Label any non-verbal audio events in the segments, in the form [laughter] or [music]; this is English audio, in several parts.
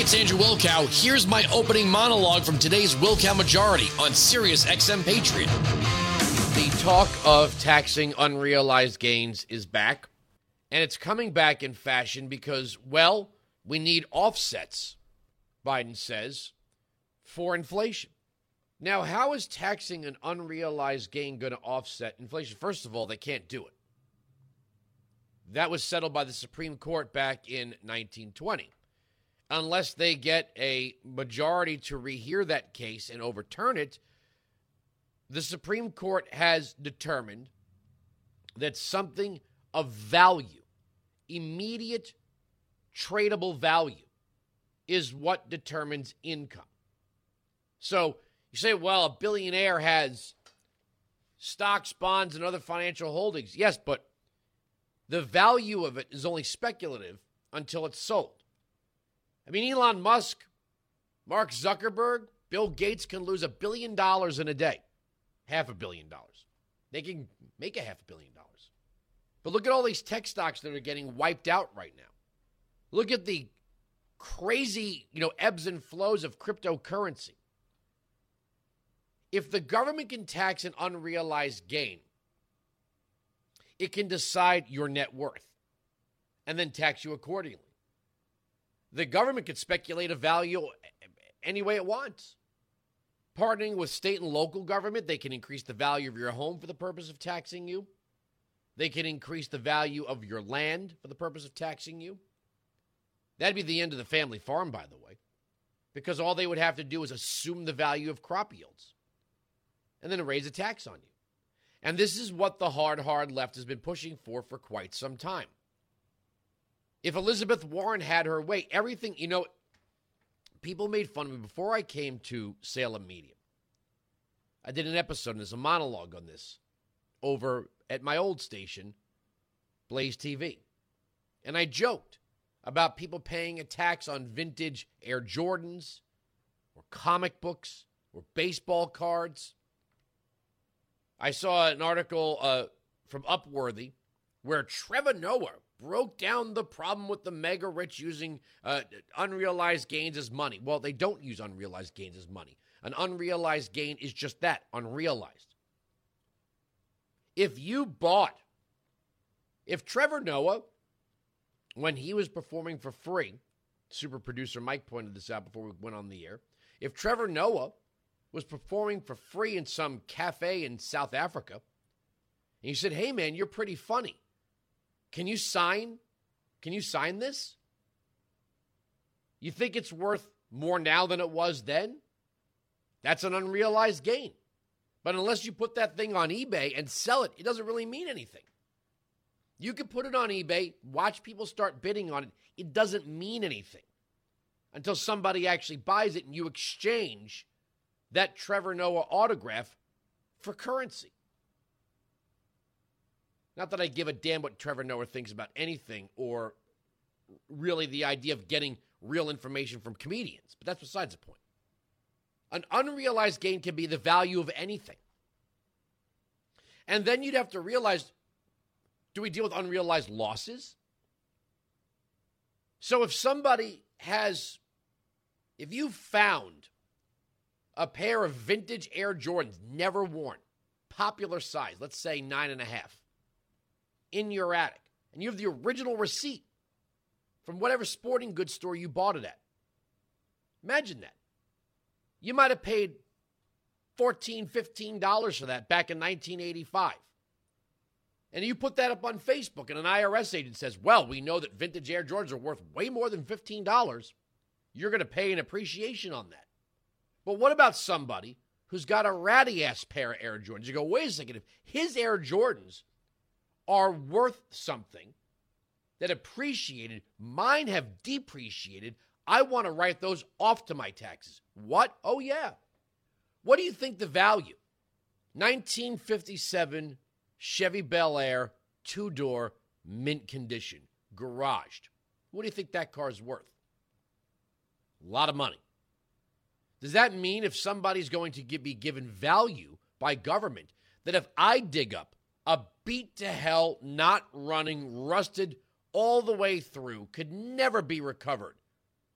It's Andrew Wilkow. Here's my opening monologue from today's Wilkow Majority on Sirius XM Patriot. The talk of taxing unrealized gains is back, and it's coming back in fashion because, well, we need offsets, Biden says, for inflation. Now, how is taxing an unrealized gain going to offset inflation? First of all, they can't do it. That was settled by the Supreme Court back in 1920. Unless they get a majority to rehear that case and overturn it, the Supreme Court has determined that something of value, immediate tradable value, is what determines income. So you say, well, a billionaire has stocks, bonds, and other financial holdings. Yes, but the value of it is only speculative until it's sold. I mean, Elon Musk, Mark Zuckerberg, Bill Gates can lose a billion dollars in a day, half a billion dollars. They can make a half a billion dollars. But look at all these tech stocks that are getting wiped out right now. Look at the crazy, you know, ebbs and flows of cryptocurrency. If the government can tax an unrealized gain, it can decide your net worth and then tax you accordingly. The government could speculate a value any way it wants. Partnering with state and local government, they can increase the value of your home for the purpose of taxing you. They can increase the value of your land for the purpose of taxing you. That'd be the end of the family farm, by the way, because all they would have to do is assume the value of crop yields and then raise a tax on you. And this is what the hard, hard left has been pushing for for quite some time. If Elizabeth Warren had her way, everything, you know, people made fun of me before I came to Salem Media. I did an episode, and there's a monologue on this over at my old station, Blaze TV. And I joked about people paying a tax on vintage Air Jordans or comic books or baseball cards. I saw an article uh, from Upworthy where Trevor Noah broke down the problem with the mega rich using uh, unrealized gains as money. Well, they don't use unrealized gains as money. An unrealized gain is just that unrealized. If you bought, if Trevor Noah, when he was performing for free, super producer Mike pointed this out before we went on the air. If Trevor Noah was performing for free in some cafe in South Africa, and he said, Hey man, you're pretty funny. Can you sign? Can you sign this? You think it's worth more now than it was then? That's an unrealized gain. But unless you put that thing on eBay and sell it, it doesn't really mean anything. You can put it on eBay, watch people start bidding on it. It doesn't mean anything until somebody actually buys it and you exchange that Trevor Noah autograph for currency. Not that I give a damn what Trevor Noah thinks about anything or really the idea of getting real information from comedians, but that's besides the point. An unrealized gain can be the value of anything. And then you'd have to realize do we deal with unrealized losses? So if somebody has, if you found a pair of vintage Air Jordans, never worn, popular size, let's say nine and a half, in your attic, and you have the original receipt from whatever sporting goods store you bought it at. Imagine that. You might have paid $14, $15 for that back in 1985. And you put that up on Facebook, and an IRS agent says, Well, we know that vintage Air Jordans are worth way more than $15. You're going to pay an appreciation on that. But what about somebody who's got a ratty ass pair of Air Jordans? You go, Wait a second. If his Air Jordans are worth something that appreciated, mine have depreciated, I want to write those off to my taxes. What? Oh, yeah. What do you think the value? 1957 Chevy Bel Air, two door, mint condition, garaged. What do you think that car is worth? A lot of money. Does that mean if somebody's going to be given value by government, that if I dig up a beat to hell, not running, rusted all the way through, could never be recovered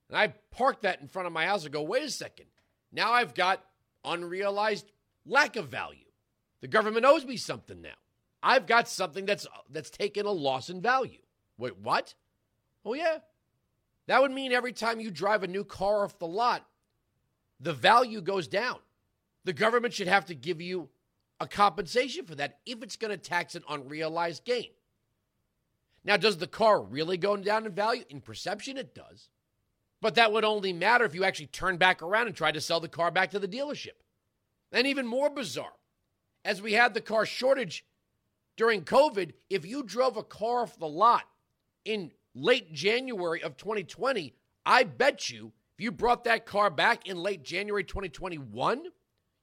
And I park that in front of my house and go, wait a second. Now I've got unrealized lack of value. The government owes me something now. I've got something that's that's taken a loss in value. Wait, what? Oh yeah. That would mean every time you drive a new car off the lot, the value goes down. The government should have to give you a compensation for that if it's going to tax an unrealized gain. Now, does the car really go down in value? In perception, it does. But that would only matter if you actually turned back around and tried to sell the car back to the dealership. And even more bizarre, as we had the car shortage during COVID, if you drove a car off the lot in late January of 2020, I bet you if you brought that car back in late January 2021,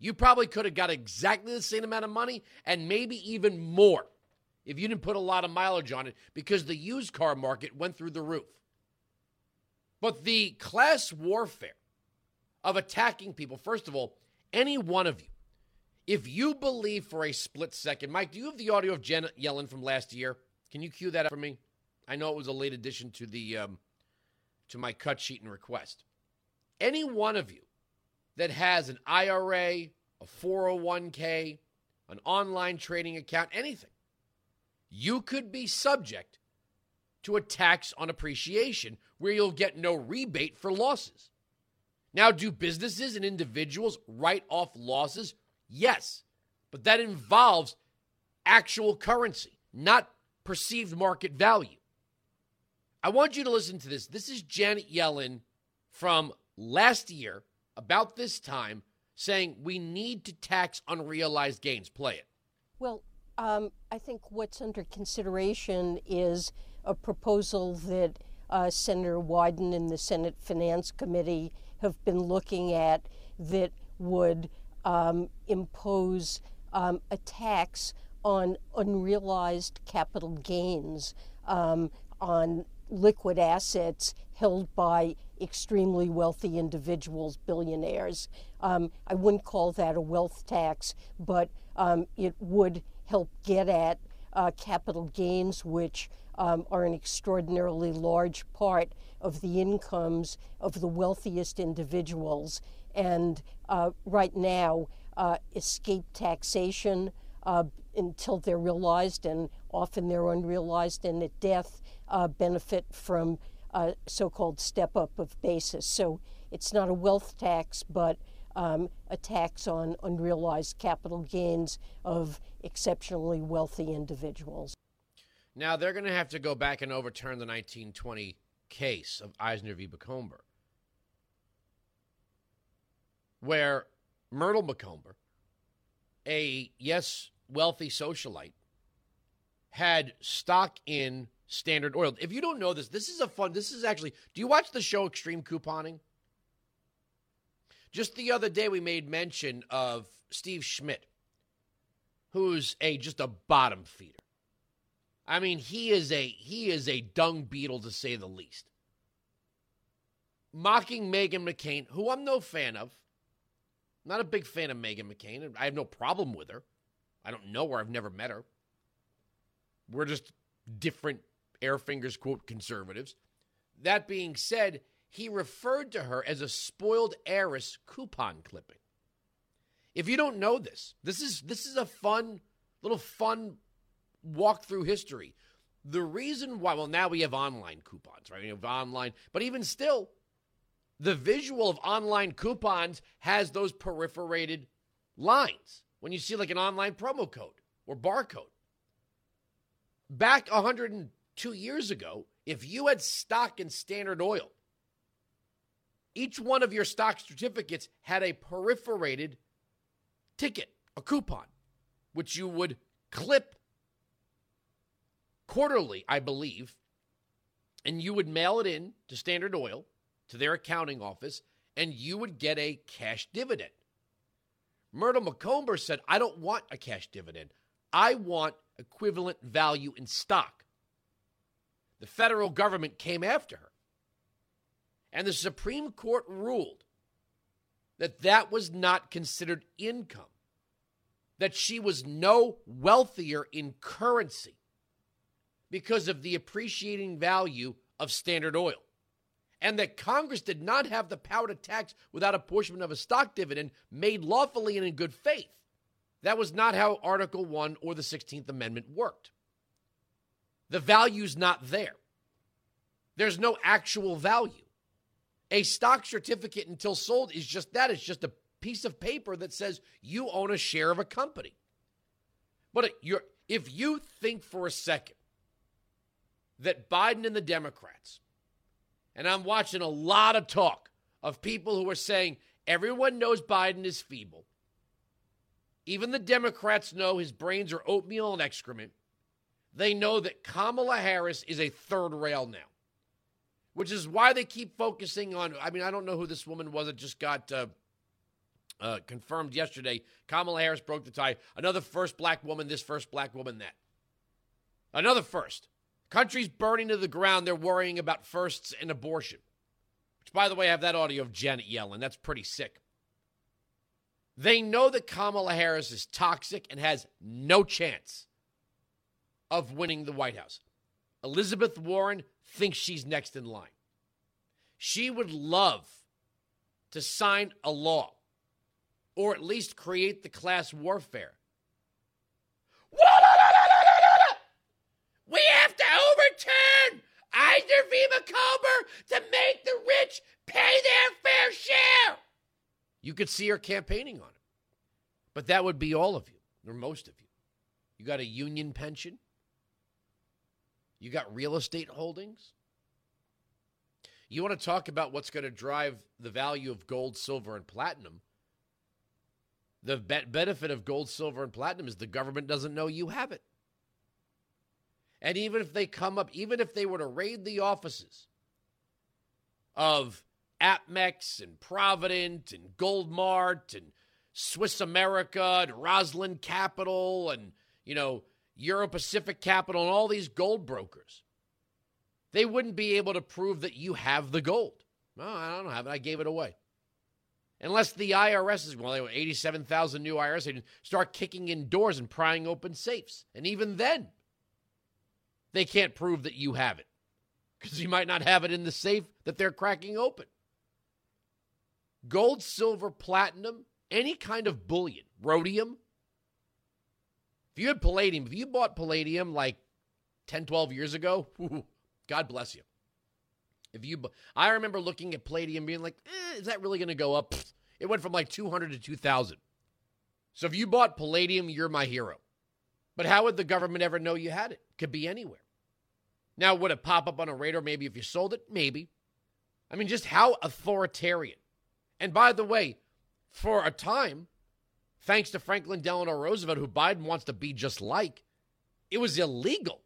you probably could have got exactly the same amount of money and maybe even more if you didn't put a lot of mileage on it because the used car market went through the roof. But the class warfare of attacking people, first of all, any one of you, if you believe for a split second, Mike, do you have the audio of Jen Yellen from last year? Can you cue that up for me? I know it was a late addition to the um, to my cut sheet and request. Any one of you that has an IRA, a 401k, an online trading account, anything, you could be subject to a tax on appreciation where you'll get no rebate for losses. Now, do businesses and individuals write off losses? Yes, but that involves actual currency, not perceived market value. I want you to listen to this. This is Janet Yellen from last year, about this time, saying we need to tax unrealized gains. Play it. Well, um, I think what's under consideration is a proposal that uh, Senator Wyden and the Senate Finance Committee have been looking at that would um, impose um, a tax on unrealized capital gains um, on liquid assets held by extremely wealthy individuals, billionaires. Um, I wouldn't call that a wealth tax, but um, it would help get at uh, capital gains, which um, are an extraordinarily large part of the incomes of the wealthiest individuals. And uh, right now, uh, escape taxation uh, until they're realized, and often they're unrealized, and at death uh, benefit from uh, so called step up of basis. So it's not a wealth tax, but um, a tax on unrealized capital gains of exceptionally wealthy individuals. Now they're going to have to go back and overturn the 1920 case of Eisner v. Macomber, where Myrtle Macomber, a yes wealthy socialite, had stock in Standard Oil. If you don't know this, this is a fun. This is actually. Do you watch the show Extreme Couponing? Just the other day, we made mention of Steve Schmidt, who's a just a bottom feeder. I mean, he is a he is a dung beetle to say the least. Mocking Meghan McCain, who I'm no fan of. Not a big fan of Meghan McCain. I have no problem with her. I don't know her. I've never met her. We're just different air fingers quote conservatives. That being said, he referred to her as a spoiled heiress coupon clipping. If you don't know this, this is this is a fun little fun walk through history. The reason why, well, now we have online coupons, right? We have online, but even still, the visual of online coupons has those perforated lines when you see like an online promo code or barcode. Back 102 years ago, if you had stock in Standard Oil, each one of your stock certificates had a perforated ticket, a coupon, which you would clip quarterly, I believe, and you would mail it in to Standard Oil, to their accounting office, and you would get a cash dividend. Myrtle Macomber said, I don't want a cash dividend. I want equivalent value in stock. The federal government came after her. And the Supreme Court ruled that that was not considered income, that she was no wealthier in currency because of the appreciating value of Standard Oil. and that Congress did not have the power to tax without apportionment of a stock dividend made lawfully and in good faith. That was not how Article 1 or the 16th Amendment worked. The value's not there. There's no actual value. A stock certificate until sold is just that. It's just a piece of paper that says you own a share of a company. But if you think for a second that Biden and the Democrats, and I'm watching a lot of talk of people who are saying everyone knows Biden is feeble. Even the Democrats know his brains are oatmeal and excrement. They know that Kamala Harris is a third rail now, which is why they keep focusing on. I mean, I don't know who this woman was that just got uh, uh, confirmed yesterday. Kamala Harris broke the tie. Another first black woman, this first black woman, that. Another first. Country's burning to the ground. They're worrying about firsts and abortion. Which, by the way, I have that audio of Janet Yellen. That's pretty sick. They know that Kamala Harris is toxic and has no chance of winning the White House. Elizabeth Warren thinks she's next in line. She would love to sign a law or at least create the class warfare. We have to overturn Eisner v. Macomber to make the rich pay their fair share. You could see her campaigning on it. But that would be all of you, or most of you. You got a union pension. You got real estate holdings. You want to talk about what's going to drive the value of gold, silver, and platinum. The be- benefit of gold, silver, and platinum is the government doesn't know you have it. And even if they come up, even if they were to raid the offices of APMEX and Provident and Goldmart and Swiss America and Rosland Capital and, you know, Euro Pacific Capital and all these gold brokers, they wouldn't be able to prove that you have the gold. No, I don't have it. I gave it away. Unless the IRS is, well, they were 87,000 new IRS agents start kicking in doors and prying open safes. And even then, they can't prove that you have it because you might not have it in the safe that they're cracking open. Gold, silver, platinum, any kind of bullion, rhodium. If you had palladium, if you bought palladium like 10, 12 years ago, [laughs] God bless you. If you, I remember looking at palladium being like, eh, is that really going to go up? It went from like 200 to 2,000. So if you bought palladium, you're my hero. But how would the government ever know you had it? Could be anywhere. Now, would it pop up on a radar maybe if you sold it? Maybe. I mean, just how authoritarian. And by the way, for a time, thanks to Franklin Delano Roosevelt, who Biden wants to be just like, it was illegal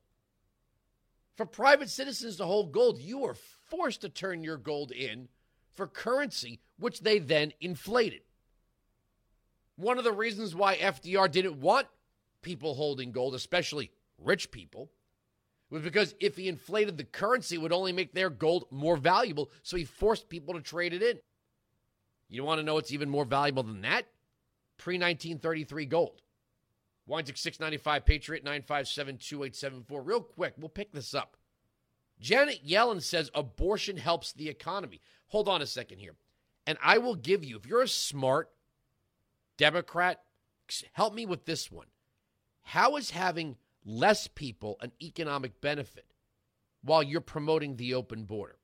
for private citizens to hold gold. You were forced to turn your gold in for currency, which they then inflated. One of the reasons why FDR didn't want people holding gold, especially rich people, was because if he inflated the currency, it would only make their gold more valuable. So he forced people to trade it in. You want to know what's even more valuable than that? Pre 1933 gold. Weinzig 695 Patriot 957 2874. Real quick, we'll pick this up. Janet Yellen says abortion helps the economy. Hold on a second here. And I will give you, if you're a smart Democrat, help me with this one. How is having less people an economic benefit while you're promoting the open border?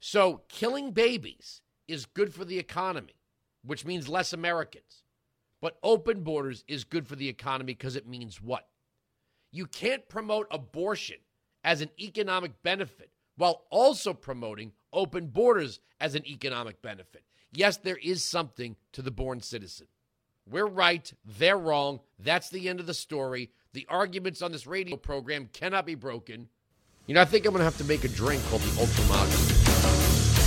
So, killing babies is good for the economy, which means less Americans. But open borders is good for the economy because it means what? You can't promote abortion as an economic benefit while also promoting open borders as an economic benefit. Yes, there is something to the born citizen. We're right, they're wrong. That's the end of the story. The arguments on this radio program cannot be broken. You know, I think I'm going to have to make a drink called the Ultramago.